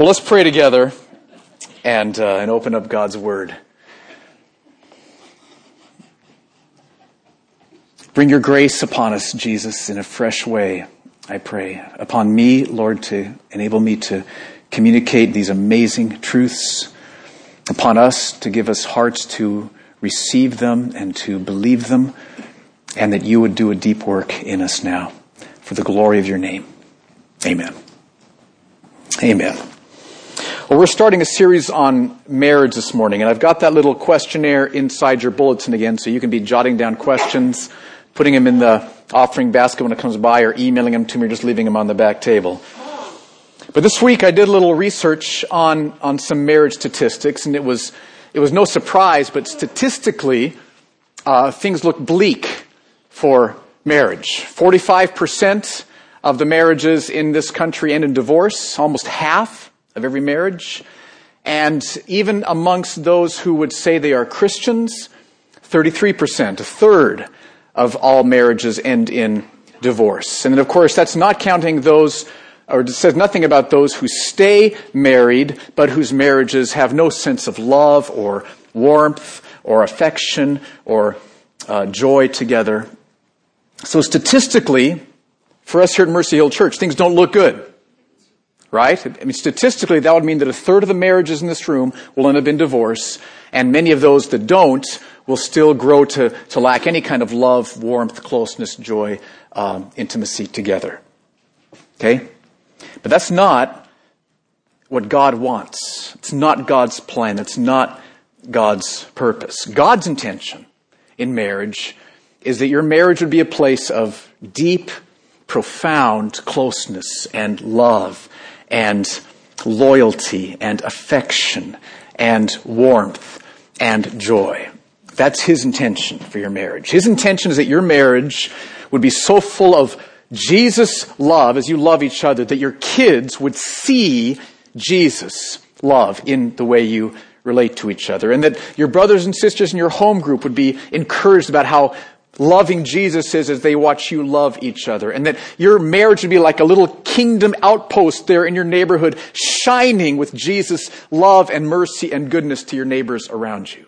Well, let's pray together and, uh, and open up God's Word. Bring your grace upon us, Jesus, in a fresh way, I pray. Upon me, Lord, to enable me to communicate these amazing truths. Upon us, to give us hearts to receive them and to believe them, and that you would do a deep work in us now for the glory of your name. Amen. Amen. Well, we're starting a series on marriage this morning, and I've got that little questionnaire inside your bulletin again, so you can be jotting down questions, putting them in the offering basket when it comes by, or emailing them to me, or just leaving them on the back table. But this week I did a little research on, on some marriage statistics, and it was, it was no surprise, but statistically, uh, things look bleak for marriage. 45% of the marriages in this country end in divorce, almost half of every marriage. And even amongst those who would say they are Christians, 33%, a third of all marriages end in divorce. And of course, that's not counting those, or says nothing about those who stay married, but whose marriages have no sense of love or warmth or affection or uh, joy together. So statistically, for us here at Mercy Hill Church, things don't look good right? I mean, statistically, that would mean that a third of the marriages in this room will end up in divorce, and many of those that don't will still grow to, to lack any kind of love, warmth, closeness, joy, um, intimacy together. Okay? But that's not what God wants. It's not God's plan. It's not God's purpose. God's intention in marriage is that your marriage would be a place of deep, profound closeness and love and loyalty and affection and warmth and joy. That's his intention for your marriage. His intention is that your marriage would be so full of Jesus love as you love each other that your kids would see Jesus love in the way you relate to each other. And that your brothers and sisters in your home group would be encouraged about how loving Jesus is as they watch you love each other. And that your marriage would be like a little kingdom outpost there in your neighborhood, shining with Jesus' love and mercy and goodness to your neighbors around you.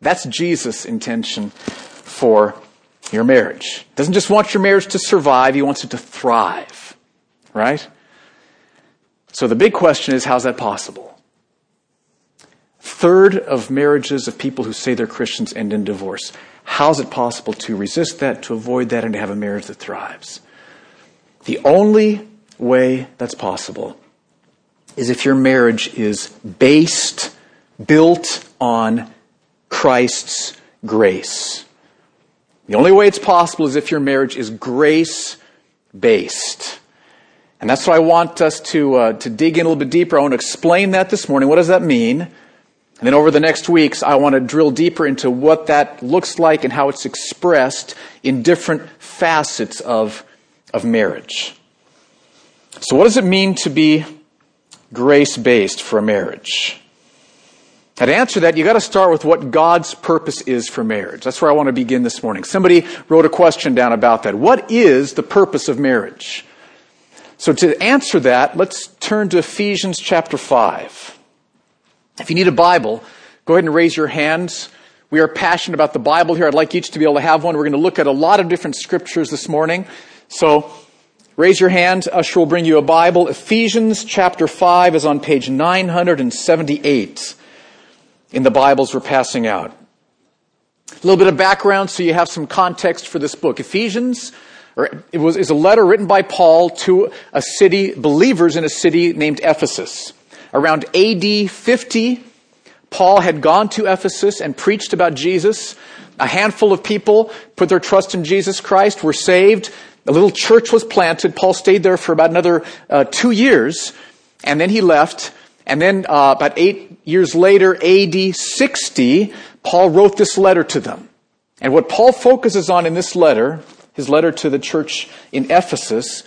That's Jesus' intention for your marriage. Doesn't just want your marriage to survive, he wants it to thrive. Right? So the big question is, how's that possible? Third of marriages of people who say they're Christians end in divorce. How is it possible to resist that, to avoid that, and to have a marriage that thrives? The only way that's possible is if your marriage is based, built on Christ's grace. The only way it's possible is if your marriage is grace based. And that's what I want us to, uh, to dig in a little bit deeper. I want to explain that this morning. What does that mean? And then over the next weeks, I want to drill deeper into what that looks like and how it's expressed in different facets of, of marriage. So, what does it mean to be grace based for a marriage? Now, to answer that, you got to start with what God's purpose is for marriage. That's where I want to begin this morning. Somebody wrote a question down about that. What is the purpose of marriage? So, to answer that, let's turn to Ephesians chapter 5. If you need a Bible, go ahead and raise your hands. We are passionate about the Bible here. I'd like each to be able to have one. We're going to look at a lot of different scriptures this morning. So raise your hand. Usher will bring you a Bible. Ephesians chapter 5 is on page 978 in the Bibles we're passing out. A little bit of background so you have some context for this book. Ephesians or it was, is a letter written by Paul to a city, believers in a city named Ephesus. Around AD 50, Paul had gone to Ephesus and preached about Jesus. A handful of people put their trust in Jesus Christ, were saved. A little church was planted. Paul stayed there for about another uh, two years, and then he left. And then uh, about eight years later, AD 60, Paul wrote this letter to them. And what Paul focuses on in this letter, his letter to the church in Ephesus,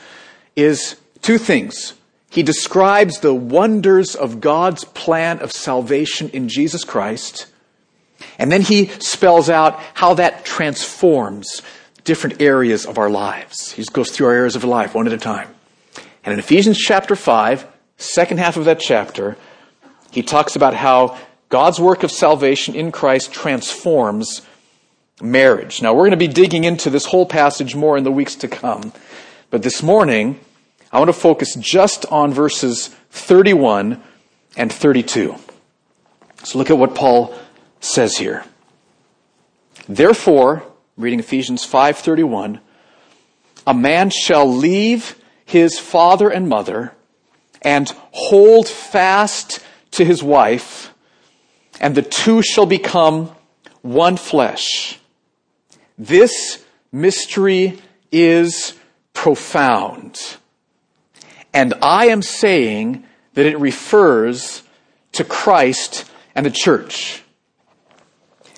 is two things. He describes the wonders of God's plan of salvation in Jesus Christ. And then he spells out how that transforms different areas of our lives. He just goes through our areas of life one at a time. And in Ephesians chapter 5, second half of that chapter, he talks about how God's work of salvation in Christ transforms marriage. Now, we're going to be digging into this whole passage more in the weeks to come. But this morning, I want to focus just on verses 31 and 32. So look at what Paul says here. Therefore, reading Ephesians 5:31, a man shall leave his father and mother and hold fast to his wife, and the two shall become one flesh. This mystery is profound. And I am saying that it refers to Christ and the church.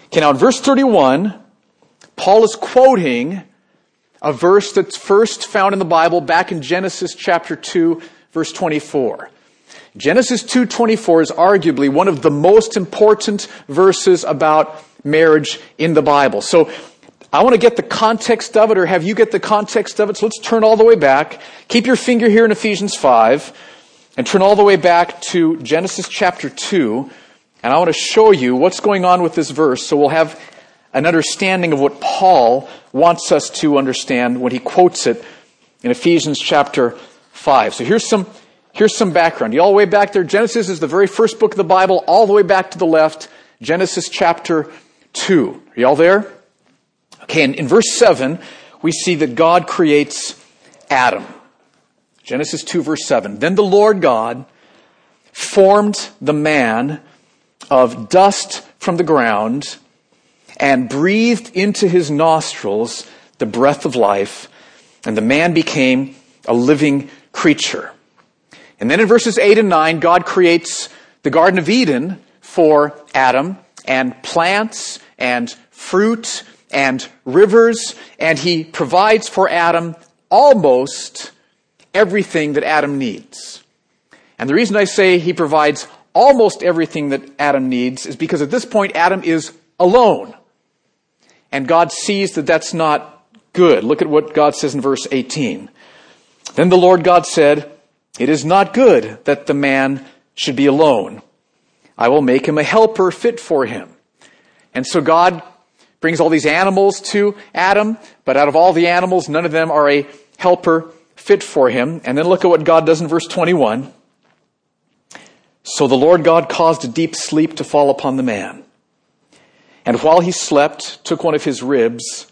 Okay, now in verse 31, Paul is quoting a verse that's first found in the Bible back in Genesis chapter 2, verse 24. Genesis 2:24 is arguably one of the most important verses about marriage in the Bible. So I want to get the context of it or have you get the context of it. So let's turn all the way back. Keep your finger here in Ephesians 5 and turn all the way back to Genesis chapter 2 and I want to show you what's going on with this verse so we'll have an understanding of what Paul wants us to understand when he quotes it in Ephesians chapter 5. So here's some, here's some background. You all the way back there, Genesis is the very first book of the Bible, all the way back to the left, Genesis chapter 2. Are you all there? Okay, and in verse 7, we see that God creates Adam. Genesis 2 verse 7. Then the Lord God formed the man of dust from the ground and breathed into his nostrils the breath of life, and the man became a living creature. And then in verses 8 and 9, God creates the Garden of Eden for Adam, and plants, and fruit, and rivers, and he provides for Adam almost everything that Adam needs. And the reason I say he provides almost everything that Adam needs is because at this point Adam is alone. And God sees that that's not good. Look at what God says in verse 18. Then the Lord God said, It is not good that the man should be alone. I will make him a helper fit for him. And so God brings all these animals to Adam, but out of all the animals, none of them are a helper fit for him. And then look at what God does in verse 21. So the Lord God caused a deep sleep to fall upon the man. And while he slept, took one of his ribs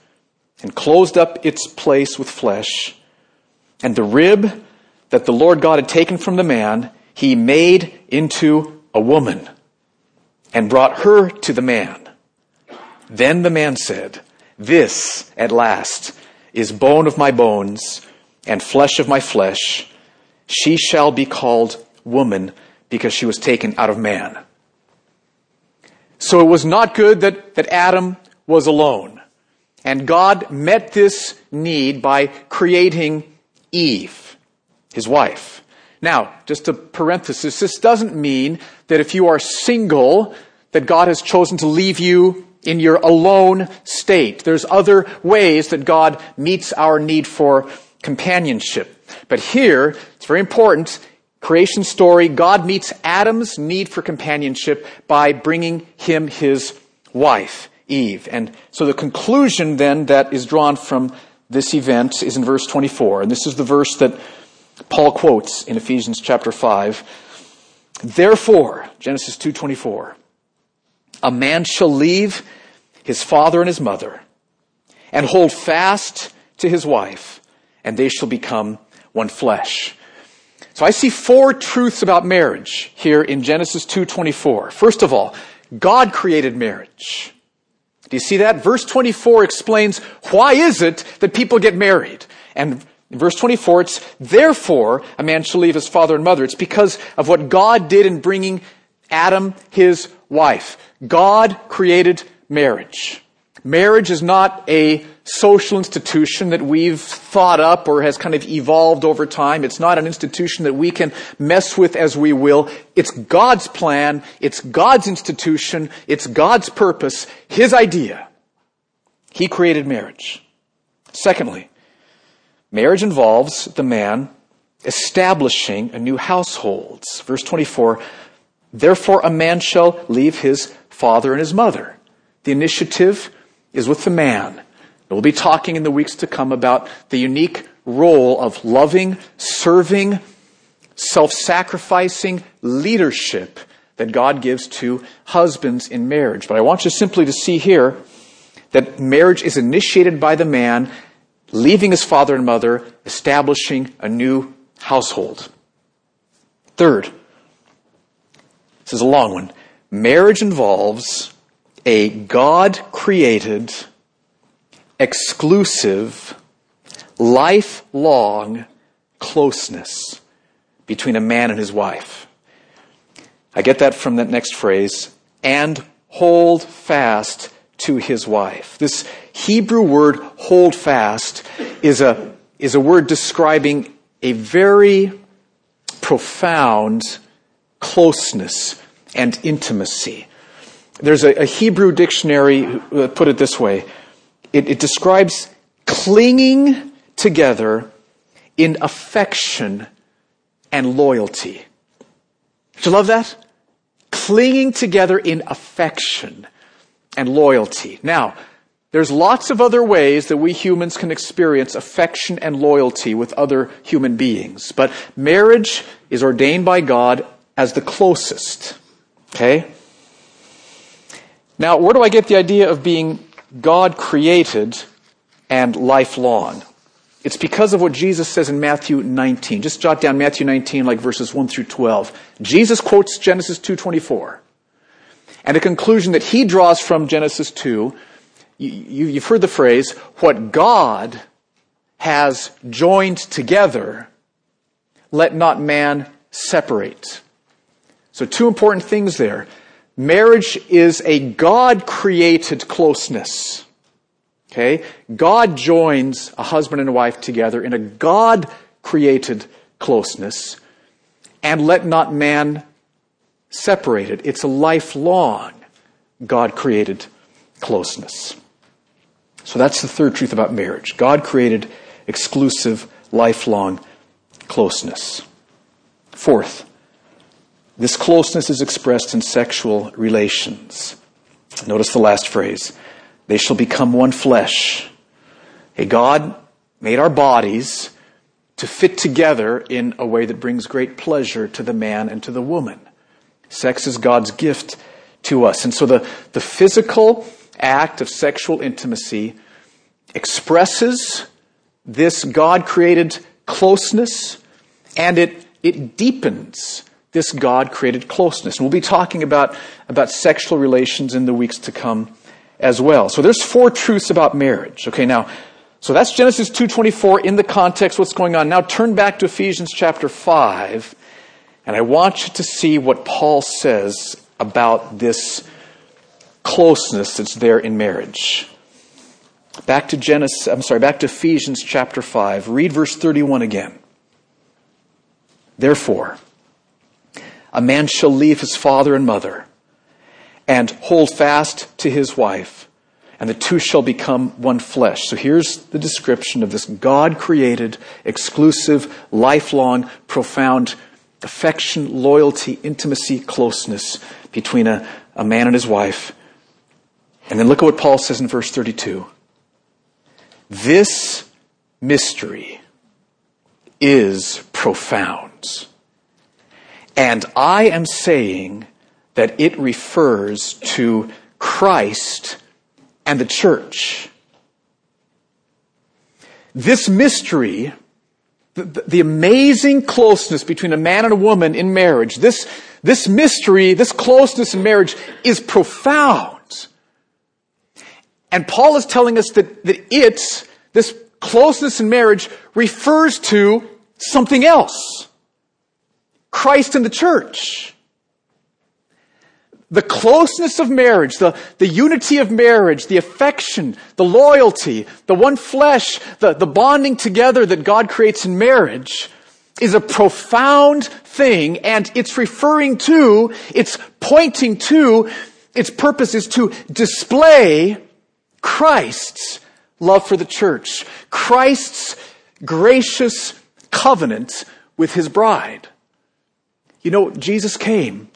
and closed up its place with flesh. And the rib that the Lord God had taken from the man, he made into a woman and brought her to the man. Then the man said, This at last is bone of my bones and flesh of my flesh. She shall be called woman because she was taken out of man. So it was not good that, that Adam was alone. And God met this need by creating Eve, his wife. Now, just a parenthesis, this doesn't mean that if you are single, that God has chosen to leave you in your alone state. There's other ways that God meets our need for companionship. But here, it's very important, creation story, God meets Adam's need for companionship by bringing him his wife, Eve. And so the conclusion then that is drawn from this event is in verse 24. And this is the verse that Paul quotes in Ephesians chapter 5. Therefore, Genesis 2:24, a man shall leave his father and his mother and hold fast to his wife, and they shall become one flesh. So I see four truths about marriage here in Genesis 2:24. First of all, God created marriage. Do you see that? Verse 24 explains why is it that people get married? And in verse 24 it's therefore a man shall leave his father and mother. It's because of what God did in bringing Adam his wife. God created marriage. Marriage is not a social institution that we've thought up or has kind of evolved over time. It's not an institution that we can mess with as we will. It's God's plan. It's God's institution. It's God's purpose. His idea. He created marriage. Secondly, marriage involves the man establishing a new household. Verse 24, therefore a man shall leave his father and his mother. The initiative is with the man. We'll be talking in the weeks to come about the unique role of loving, serving, self-sacrificing leadership that God gives to husbands in marriage. But I want you simply to see here that marriage is initiated by the man leaving his father and mother, establishing a new household. Third, this is a long one. Marriage involves a God created, exclusive, lifelong closeness between a man and his wife. I get that from that next phrase, and hold fast to his wife. This Hebrew word hold fast is a, is a word describing a very profound closeness and intimacy. There's a, a Hebrew dictionary that put it this way. It, it describes clinging together in affection and loyalty. Do you love that? Clinging together in affection and loyalty. Now, there's lots of other ways that we humans can experience affection and loyalty with other human beings, but marriage is ordained by God as the closest. Okay? Now, where do I get the idea of being God created and lifelong? It's because of what Jesus says in Matthew 19. Just jot down Matthew 19 like verses 1 through 12. Jesus quotes Genesis 2:24. And a conclusion that he draws from Genesis 2, you, have heard the phrase, what God has joined together, let not man separate. So two important things there. Marriage is a God created closeness. Okay? God joins a husband and a wife together in a God created closeness. And let not man separate it. It's a lifelong God created closeness. So that's the third truth about marriage. God created exclusive, lifelong closeness. Fourth, this closeness is expressed in sexual relations. Notice the last phrase. They shall become one flesh. Hey, God made our bodies to fit together in a way that brings great pleasure to the man and to the woman. Sex is God's gift to us. And so the, the physical act of sexual intimacy expresses this God created closeness and it, it deepens this God created closeness. And we'll be talking about, about sexual relations in the weeks to come as well. So there's four truths about marriage. Okay, now, so that's Genesis 2.24 in the context what's going on. Now turn back to Ephesians chapter 5, and I want you to see what Paul says about this closeness that's there in marriage. Back to Genesis, I'm sorry, back to Ephesians chapter 5. Read verse 31 again. Therefore, a man shall leave his father and mother and hold fast to his wife, and the two shall become one flesh. So here's the description of this God created, exclusive, lifelong, profound affection, loyalty, intimacy, closeness between a, a man and his wife. And then look at what Paul says in verse 32. This mystery is profound. And I am saying that it refers to Christ and the church. This mystery, the, the, amazing closeness between a man and a woman in marriage, this, this mystery, this closeness in marriage is profound. And Paul is telling us that, that it, this closeness in marriage, refers to something else. Christ and the church. The closeness of marriage, the, the unity of marriage, the affection, the loyalty, the one flesh, the, the bonding together that God creates in marriage is a profound thing and it's referring to, it's pointing to, its purpose is to display Christ's love for the church, Christ's gracious covenant with his bride. You know, Jesus came,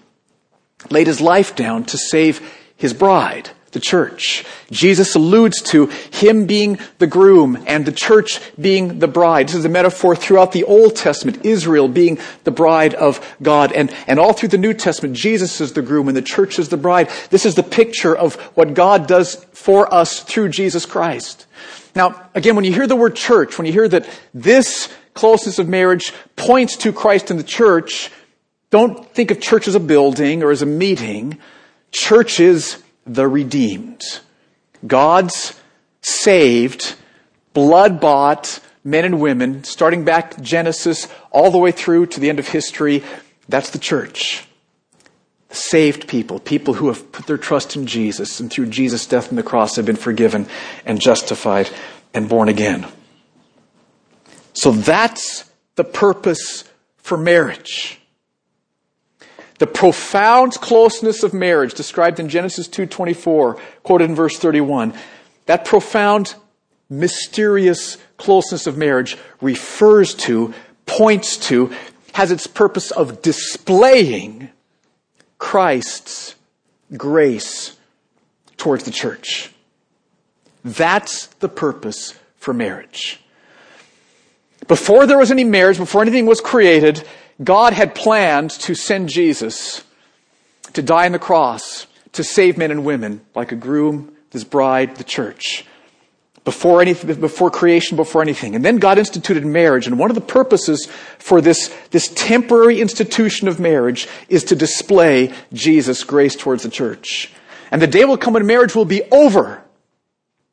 laid his life down to save his bride, the church. Jesus alludes to him being the groom and the church being the bride. This is a metaphor throughout the Old Testament, Israel being the bride of God. And, and all through the New Testament, Jesus is the groom and the church is the bride. This is the picture of what God does for us through Jesus Christ. Now, again, when you hear the word church, when you hear that this closeness of marriage points to Christ and the church, don't think of church as a building or as a meeting. Church is the redeemed. God's saved, blood bought men and women, starting back Genesis all the way through to the end of history. That's the church. Saved people, people who have put their trust in Jesus and through Jesus' death on the cross have been forgiven and justified and born again. So that's the purpose for marriage. The profound closeness of marriage described in Genesis 2:24, quoted in verse 31. That profound mysterious closeness of marriage refers to, points to, has its purpose of displaying Christ's grace towards the church. That's the purpose for marriage. Before there was any marriage, before anything was created, God had planned to send Jesus to die on the cross to save men and women like a groom, his bride, the church. Before anything, before creation, before anything. And then God instituted marriage. And one of the purposes for this, this temporary institution of marriage is to display Jesus' grace towards the church. And the day will come when marriage will be over.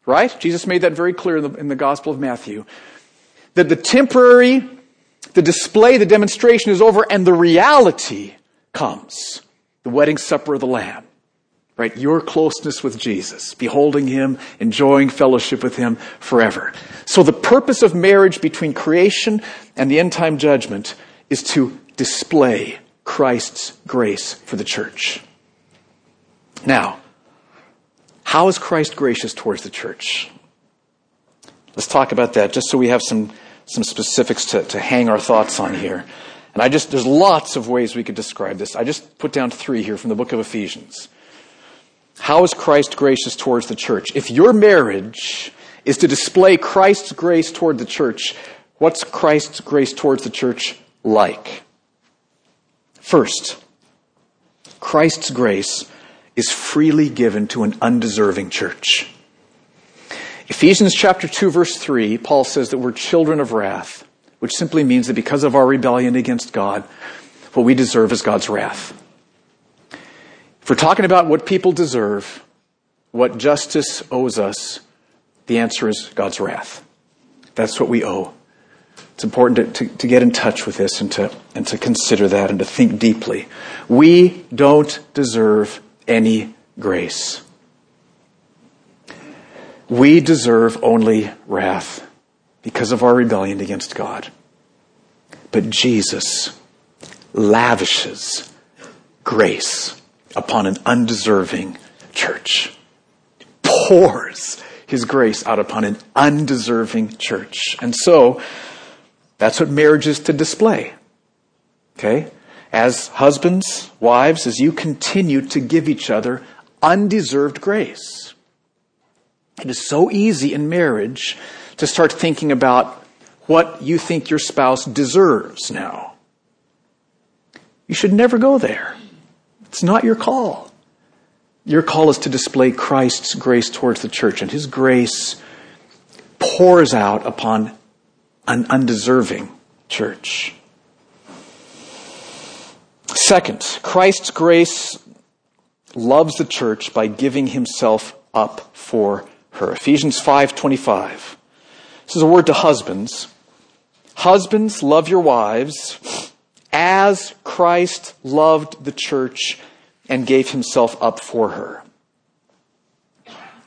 Right? Jesus made that very clear in the, in the Gospel of Matthew. That the temporary the display, the demonstration is over, and the reality comes. The wedding supper of the Lamb. Right? Your closeness with Jesus, beholding Him, enjoying fellowship with Him forever. So the purpose of marriage between creation and the end time judgment is to display Christ's grace for the church. Now, how is Christ gracious towards the church? Let's talk about that just so we have some some specifics to, to hang our thoughts on here. And I just, there's lots of ways we could describe this. I just put down three here from the book of Ephesians. How is Christ gracious towards the church? If your marriage is to display Christ's grace toward the church, what's Christ's grace towards the church like? First, Christ's grace is freely given to an undeserving church. Ephesians chapter 2 verse 3, Paul says that we're children of wrath, which simply means that because of our rebellion against God, what we deserve is God's wrath. If we're talking about what people deserve, what justice owes us, the answer is God's wrath. That's what we owe. It's important to, to, to, get in touch with this and to, and to consider that and to think deeply. We don't deserve any grace. We deserve only wrath because of our rebellion against God. But Jesus lavishes grace upon an undeserving church. Pours his grace out upon an undeserving church. And so, that's what marriage is to display. Okay? As husbands, wives, as you continue to give each other undeserved grace. It is so easy in marriage to start thinking about what you think your spouse deserves now. You should never go there. It's not your call. Your call is to display Christ's grace towards the church, and his grace pours out upon an undeserving church. Second, Christ's grace loves the church by giving himself up for her. Ephesians 5:25. This is a word to husbands. Husbands, love your wives as Christ loved the church and gave himself up for her.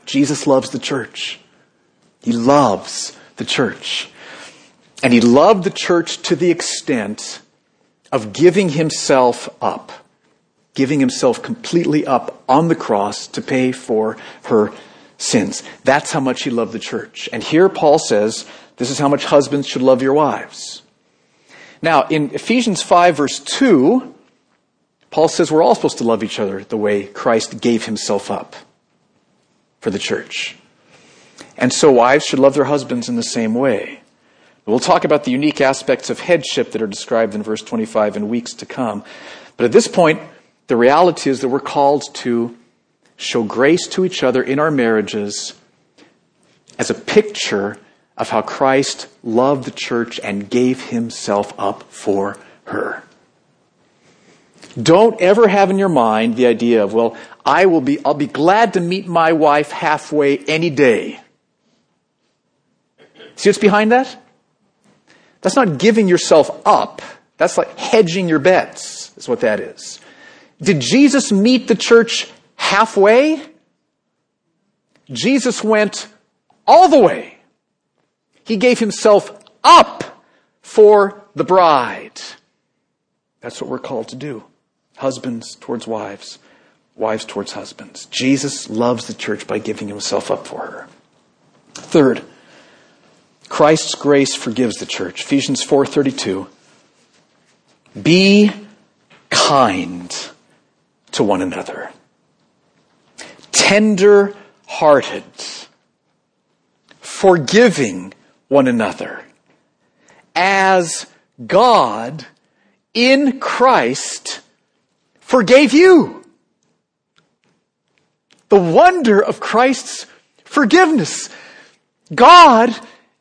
Jesus loves the church. He loves the church. And he loved the church to the extent of giving himself up, giving himself completely up on the cross to pay for her sins. That's how much he loved the church. And here Paul says, this is how much husbands should love your wives. Now, in Ephesians 5 verse 2, Paul says we're all supposed to love each other the way Christ gave himself up for the church. And so wives should love their husbands in the same way. We'll talk about the unique aspects of headship that are described in verse 25 in weeks to come. But at this point, the reality is that we're called to show grace to each other in our marriages as a picture of how Christ loved the church and gave himself up for her. Don't ever have in your mind the idea of, well, I will be, I'll be glad to meet my wife halfway any day. See what's behind that? That's not giving yourself up. That's like hedging your bets, is what that is. Did Jesus meet the church halfway? Jesus went all the way. He gave himself up for the bride. That's what we're called to do. Husbands towards wives, wives towards husbands. Jesus loves the church by giving himself up for her. Third, Christ's grace forgives the church. Ephesians 4:32. Be kind to one another. Tender hearted. Forgiving one another. As God in Christ forgave you. The wonder of Christ's forgiveness. God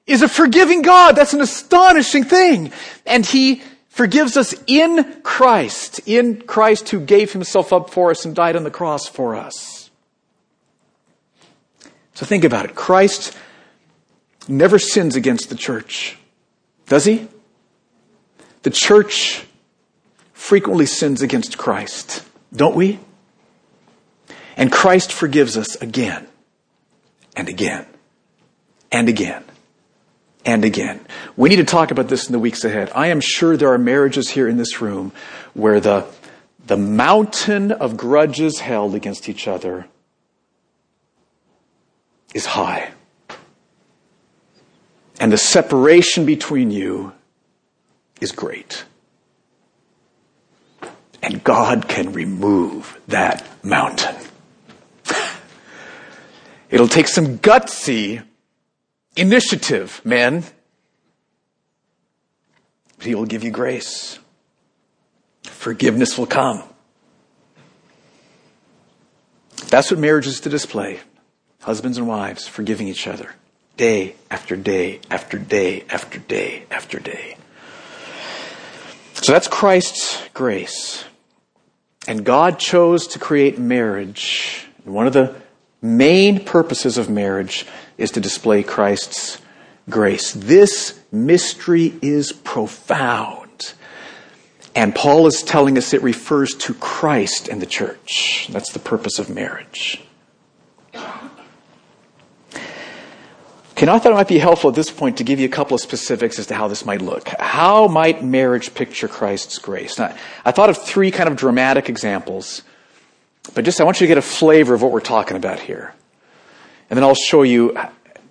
is a forgiving God. That's an astonishing thing. And He forgives us in Christ, in Christ who gave Himself up for us and died on the cross for us. So think about it. Christ never sins against the church. Does He? The church frequently sins against Christ, don't we? And Christ forgives us again and again and again and again. We need to talk about this in the weeks ahead. I am sure there are marriages here in this room where the, the mountain of grudges held against each other is high. And the separation between you is great. And God can remove that mountain. It'll take some gutsy initiative, men. But he will give you grace. Forgiveness will come. That's what marriage is to display. Husbands and wives forgiving each other day after day after day after day after day. So that's Christ's grace. And God chose to create marriage. One of the main purposes of marriage is to display Christ's grace. This mystery is profound. And Paul is telling us it refers to Christ and the church. That's the purpose of marriage. Okay, now I thought it might be helpful at this point to give you a couple of specifics as to how this might look. How might marriage picture Christ's grace? Now, I thought of three kind of dramatic examples, but just I want you to get a flavor of what we're talking about here. And then I'll show you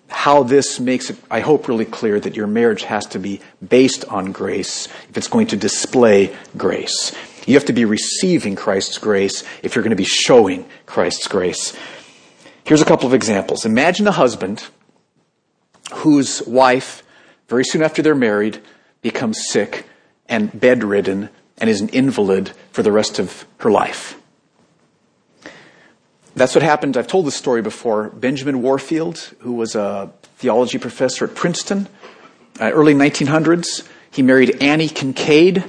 how this makes it, I hope, really clear that your marriage has to be based on grace if it's going to display grace. You have to be receiving Christ's grace if you're going to be showing Christ's grace. Here's a couple of examples. Imagine a husband whose wife, very soon after they're married, becomes sick and bedridden and is an invalid for the rest of her life. That's what happened. I've told this story before. Benjamin Warfield, who was a theology professor at Princeton, uh, early 1900s, he married Annie Kinkead,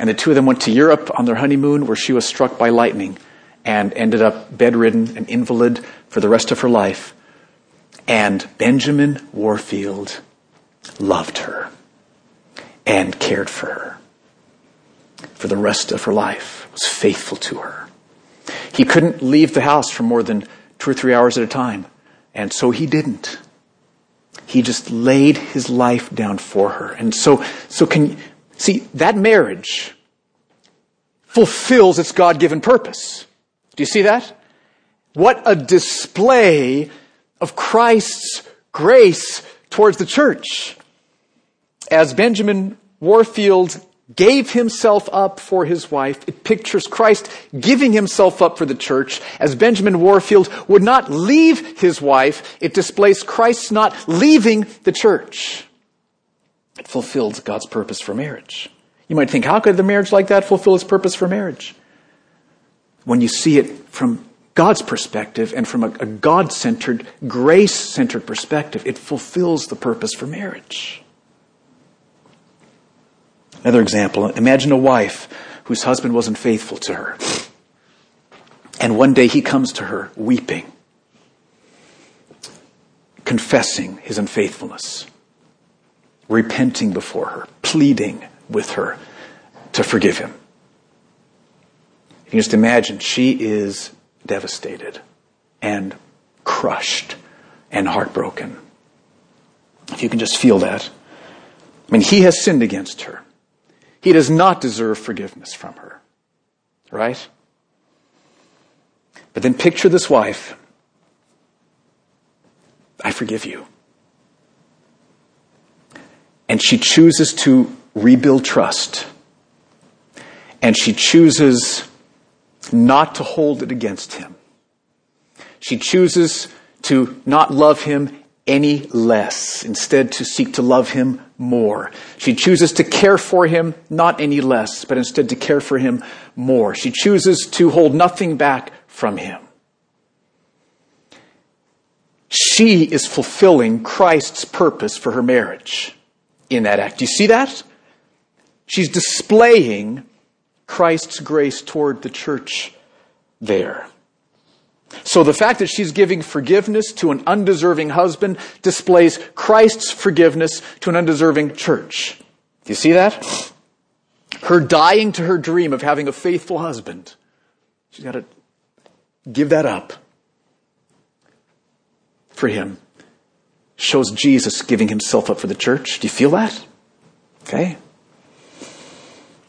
and the two of them went to Europe on their honeymoon where she was struck by lightning and ended up bedridden and invalid for the rest of her life. And Benjamin Warfield loved her and cared for her for the rest of her life, was faithful to her. He couldn't leave the house for more than two or three hours at a time. And so he didn't. He just laid his life down for her. And so, so can, see, that marriage fulfills its God-given purpose. Do you see that? What a display of Christ's grace towards the church. As Benjamin Warfield gave himself up for his wife. It pictures Christ giving himself up for the church. As Benjamin Warfield would not leave his wife, it displays Christ not leaving the church. It fulfills God's purpose for marriage. You might think, how could the marriage like that fulfill its purpose for marriage? When you see it from God's perspective and from a, a God centered, grace centered perspective, it fulfills the purpose for marriage. Another example imagine a wife whose husband wasn't faithful to her. And one day he comes to her weeping, confessing his unfaithfulness, repenting before her, pleading with her to forgive him. You can just imagine she is devastated and crushed and heartbroken. If you can just feel that. I mean, he has sinned against her. He does not deserve forgiveness from her. Right? But then picture this wife. I forgive you. And she chooses to rebuild trust. And she chooses not to hold it against him. She chooses to not love him any less, instead to seek to love him more. She chooses to care for him not any less, but instead to care for him more. She chooses to hold nothing back from him. She is fulfilling Christ's purpose for her marriage in that act. Do you see that? She's displaying Christ's grace toward the church there. So the fact that she's giving forgiveness to an undeserving husband displays Christ's forgiveness to an undeserving church. Do you see that? Her dying to her dream of having a faithful husband. She's got to give that up for him. Shows Jesus giving himself up for the church. Do you feel that? Okay.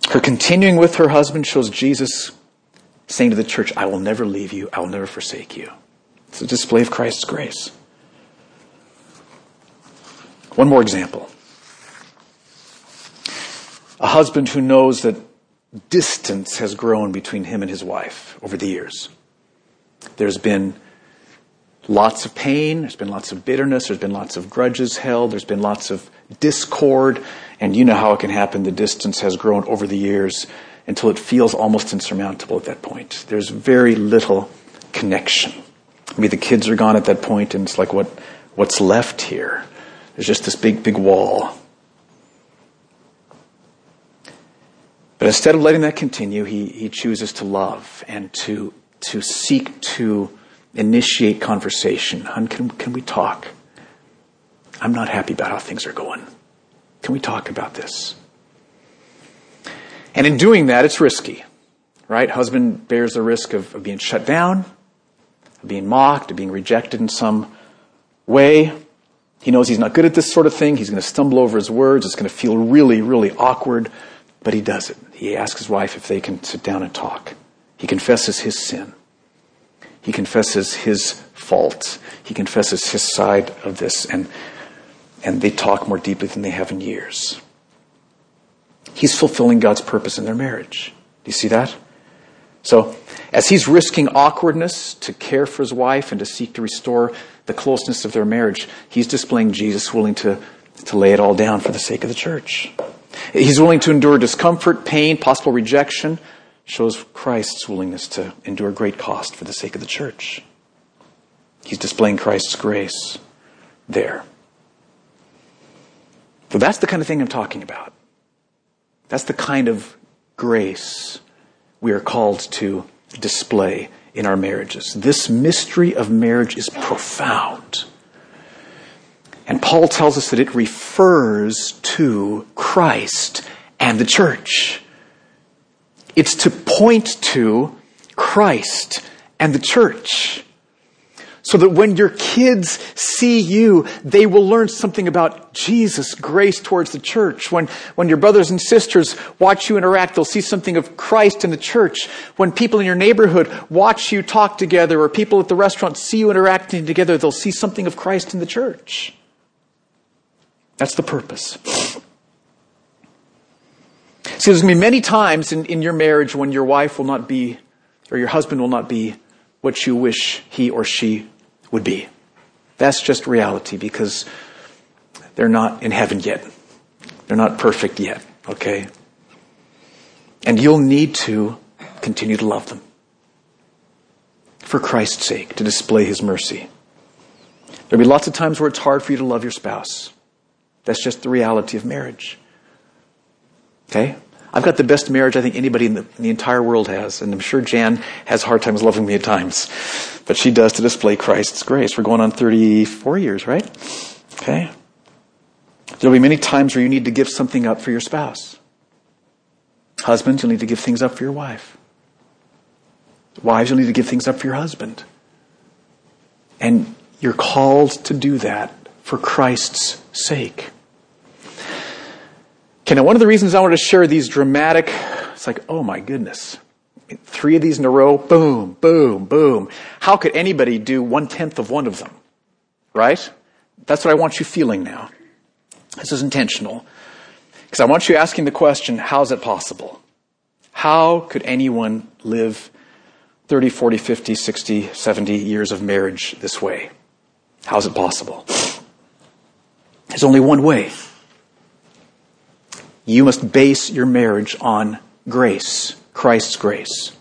Her continuing with her husband shows Jesus saying to the church, I will never leave you, I will never forsake you. It's a display of Christ's grace. One more example. A husband who knows that distance has grown between him and his wife over the years. There's been lots of pain, there's been lots of bitterness, there's been lots of grudges held, there's been lots of discord, and you know how it can happen. The distance has grown over the years until it feels almost insurmountable at that point. There's very little connection. Maybe the kids are gone at that point, and it's like, what, what's left here? There's just this big, big wall. But instead of letting that continue, he, he chooses to love and to, to seek to initiate conversation. Hun, can, can we talk? I'm not happy about how things are going. Can we talk about this? And in doing that, it's risky, right? Husband bears the risk of, of being shut down, of being mocked, of being rejected in some way. He knows he's not good at this sort of thing. He's going to stumble over his words. It's going to feel really, really awkward, but he does it. He asks his wife if they can sit down and talk. He confesses his sin. He confesses his fault. He confesses his side of this, and, and they talk more deeply than they have in years. He's fulfilling God's purpose in their marriage. Do you see that? So, as he's risking awkwardness to care for his wife and to seek to restore the closeness of their marriage, he's displaying Jesus willing to, to lay it all down for the sake of the church. He's willing to endure discomfort, pain, possible rejection, shows Christ's willingness to endure great cost for the sake of the church. He's displaying Christ's grace there. So that's the kind of thing I'm talking about. That's the kind of grace we are called to display in our marriages. This mystery of marriage is profound. And Paul tells us that it refers to Christ and the church. It's to point to Christ and the church so that when your kids see you, they will learn something about Jesus' grace towards the church. When, when your brothers and sisters watch you interact, they'll see something of Christ in the church. When people in your neighborhood watch you talk together or people at the restaurant see you interacting together, they'll see something of Christ in the church. That's the purpose. See, there's going to be many times in, in your marriage when your wife will not be, or your husband will not be what you wish he or she would be. That's just reality because they're not in heaven yet. They're not perfect yet, okay? And you'll need to continue to love them for Christ's sake, to display His mercy. There'll be lots of times where it's hard for you to love your spouse. That's just the reality of marriage. Okay? I've got the best marriage I think anybody in the, in the, entire world has, and I'm sure Jan has hard times loving me at times, but she does to display Christ's grace. We're going on 34 years, right? Okay? There'll be many times where you need to give something up for your spouse. Husbands, you'll need to give things up for your wife. Wives, you'll need to give things up for your husband. And you're called to do that for Christ's sake. Okay, now one of the reasons I wanted to share these dramatic, it's like, oh my goodness. Three of these in a row, boom, boom, boom. How could anybody do one tenth of one of them? Right? That's what I want you feeling now. This is intentional. Because I want you asking the question, how is it possible? How could anyone live 30, 40, 50, 60, 70 years of marriage this way? How is it possible? There's only one way. You must base your marriage on grace, Christ's grace.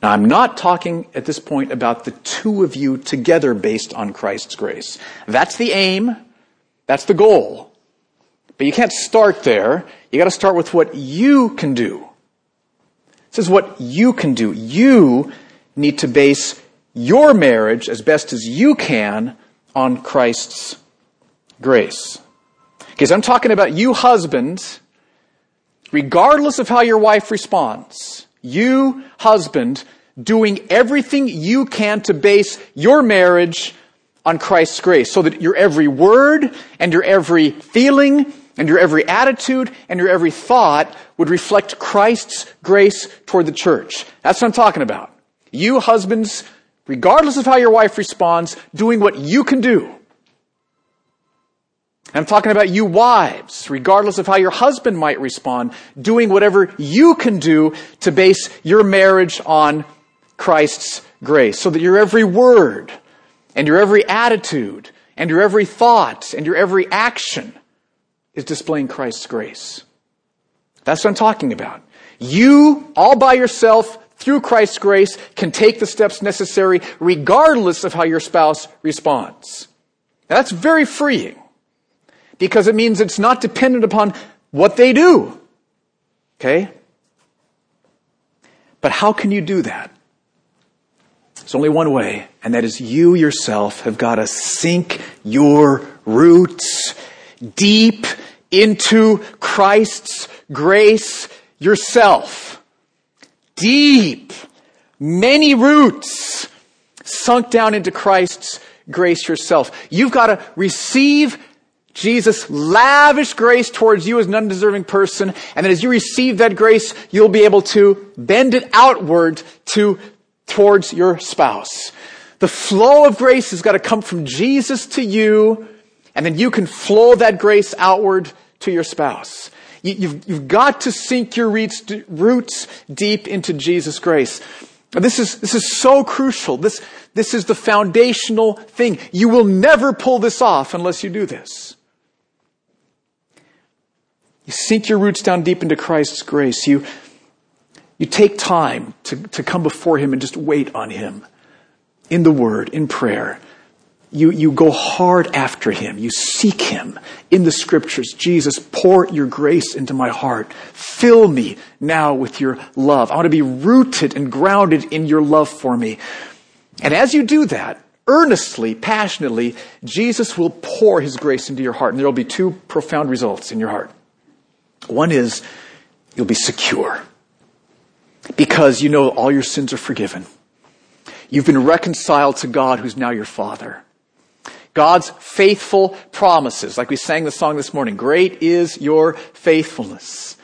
Now, I'm not talking at this point about the two of you together based on Christ's grace. That's the aim. That's the goal. But you can't start there. You gotta start with what you can do. This is what you can do. You need to base your marriage as best as you can on Christ's grace. Because I'm talking about you husbands, regardless of how your wife responds, you husband doing everything you can to base your marriage on Christ's grace so that your every word and your every feeling and your every attitude and your every thought would reflect Christ's grace toward the church. That's what I'm talking about. You husbands, regardless of how your wife responds, doing what you can do I'm talking about you wives, regardless of how your husband might respond, doing whatever you can do to base your marriage on Christ's grace, so that your every word and your every attitude and your every thought and your every action is displaying Christ's grace. That's what I'm talking about. You, all by yourself, through Christ's grace, can take the steps necessary regardless of how your spouse responds. Now, that's very freeing because it means it's not dependent upon what they do. Okay? But how can you do that? It's only one way, and that is you yourself have got to sink your roots deep into Christ's grace yourself. Deep. Many roots sunk down into Christ's grace yourself. You've got to receive Jesus lavish grace towards you as an undeserving person, and then as you receive that grace, you'll be able to bend it outward to, towards your spouse. The flow of grace has got to come from Jesus to you, and then you can flow that grace outward to your spouse. You, have you've got to sink your roots deep into Jesus' grace. This is, this is so crucial. This, this is the foundational thing. You will never pull this off unless you do this. You sink your roots down deep into Christ's grace. You, you take time to, to come before Him and just wait on Him in the Word, in prayer. You, you go hard after Him. You seek Him in the Scriptures. Jesus, pour your grace into my heart. Fill me now with your love. I want to be rooted and grounded in your love for me. And as you do that, earnestly, passionately, Jesus will pour His grace into your heart. And there will be two profound results in your heart. One is you'll be secure because you know all your sins are forgiven. You've been reconciled to God who's now your Father. God's faithful promises, like we sang the song this morning, great is your faithfulness.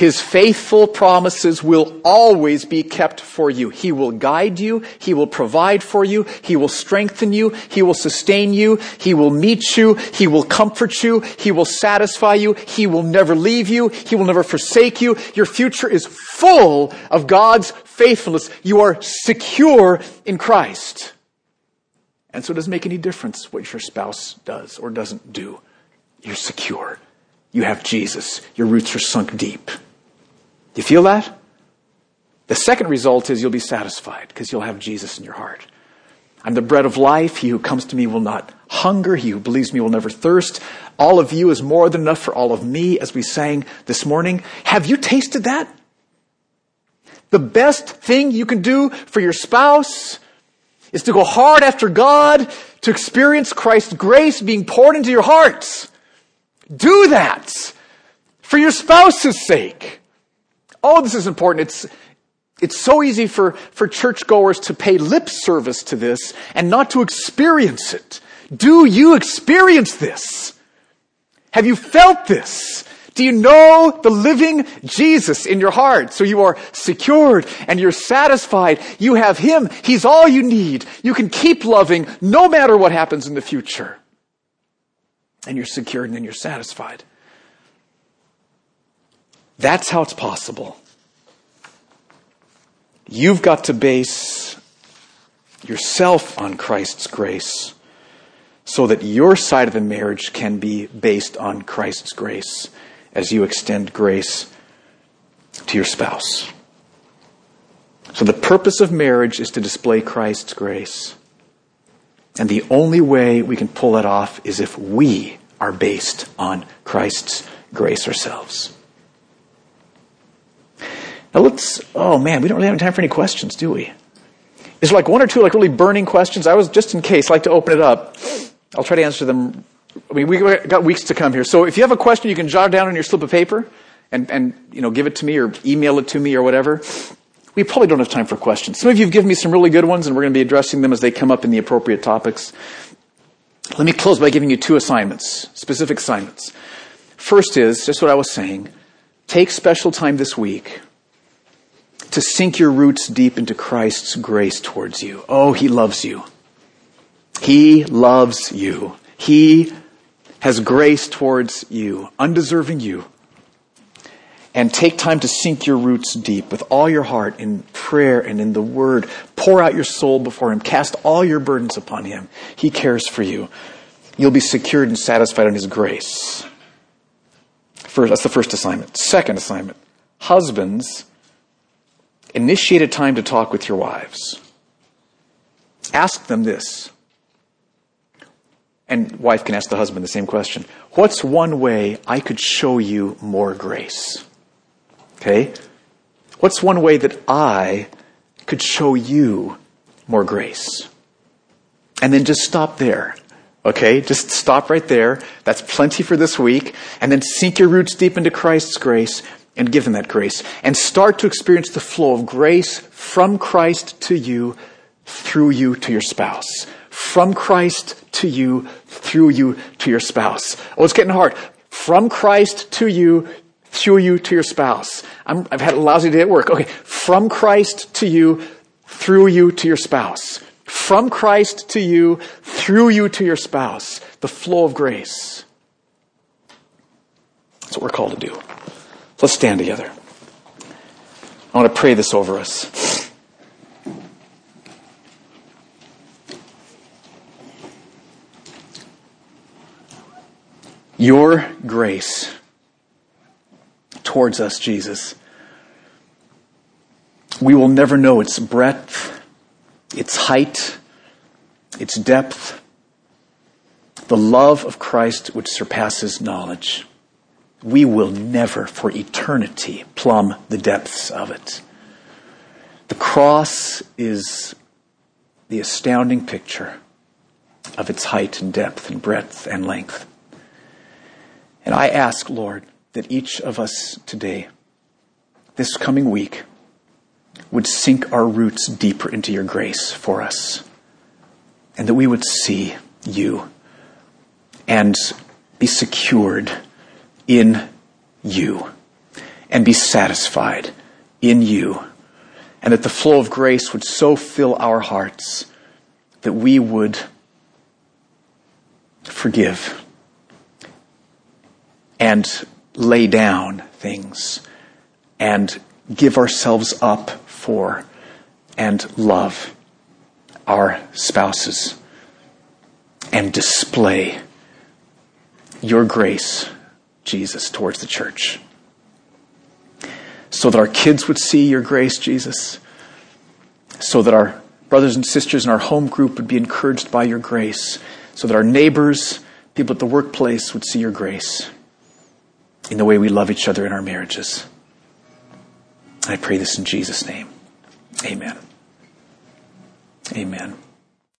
His faithful promises will always be kept for you. He will guide you. He will provide for you. He will strengthen you. He will sustain you. He will meet you. He will comfort you. He will satisfy you. He will never leave you. He will never forsake you. Your future is full of God's faithfulness. You are secure in Christ. And so it doesn't make any difference what your spouse does or doesn't do. You're secure. You have Jesus. Your roots are sunk deep. You feel that? The second result is you'll be satisfied because you'll have Jesus in your heart. I'm the bread of life. He who comes to me will not hunger. He who believes me will never thirst. All of you is more than enough for all of me, as we sang this morning. Have you tasted that? The best thing you can do for your spouse is to go hard after God, to experience Christ's grace being poured into your hearts. Do that for your spouse's sake. Oh, this is important. It's, it's so easy for, for churchgoers to pay lip service to this and not to experience it. Do you experience this? Have you felt this? Do you know the living Jesus in your heart? So you are secured and you're satisfied. You have Him. He's all you need. You can keep loving no matter what happens in the future and you're secured and then you're satisfied. That's how it's possible. You've got to base yourself on Christ's grace so that your side of the marriage can be based on Christ's grace as you extend grace to your spouse. So the purpose of marriage is to display Christ's grace. And the only way we can pull that off is if we are based on Christ's grace ourselves. Now let's, oh man, we don't really have time for any questions, do we? Is like one or two like really burning questions? I was, just in case, like to open it up. I'll try to answer them. I mean, we've got weeks to come here. So if you have a question, you can jot it down on your slip of paper and, and, you know, give it to me or email it to me or whatever. We probably don't have time for questions. Some of you have given me some really good ones and we're going to be addressing them as they come up in the appropriate topics. Let me close by giving you two assignments, specific assignments. First is, just what I was saying, take special time this week to sink your roots deep into Christ's grace towards you. Oh, He loves you. He loves you. He has grace towards you, undeserving you and take time to sink your roots deep with all your heart in prayer and in the word. Pour out your soul before him. Cast all your burdens upon him. He cares for you. You'll be secured and satisfied in his grace. First, that's the first assignment. Second assignment. Husbands, initiate a time to talk with your wives. Ask them this. And wife can ask the husband the same question. What's one way I could show you more grace? Okay? What's one way that I could show you more grace? And then just stop there. Okay? Just stop right there. That's plenty for this week. And then sink your roots deep into Christ's grace and give them that grace. And start to experience the flow of grace from Christ to you, through you to your spouse. From Christ to you, through you to your spouse. Oh, it's getting hard. From Christ to you, through you to your spouse. i have had a lousy day at work. Okay, from Christ to you, through you to your spouse. From Christ to you, through you to your spouse. The flow of grace. That's what we're called to do. Let's stand together. I want to pray this over us. Your grace towards us, Jesus. We will never know its breadth, its height, its depth, the love of Christ which surpasses knowledge. We will never, for eternity, plumb the depths of it. The cross is the astounding picture of its height and depth and breadth and length. And I ask, Lord, that each of us today, this coming week, would sink our roots deeper into your grace for us. And that we would see you and be secured in you and be satisfied in you. And that the flow of grace would so fill our hearts that we would forgive and lay down things and give ourselves up for and love our spouses and display your grace, Jesus, towards the church. So that our kids would see your grace, Jesus. So that our brothers and sisters in our home group would be encouraged by your grace. So that our neighbors, people at the workplace would see your grace in the way we love each other in our marriages. I pray this in Jesus' name. Amen. Amen.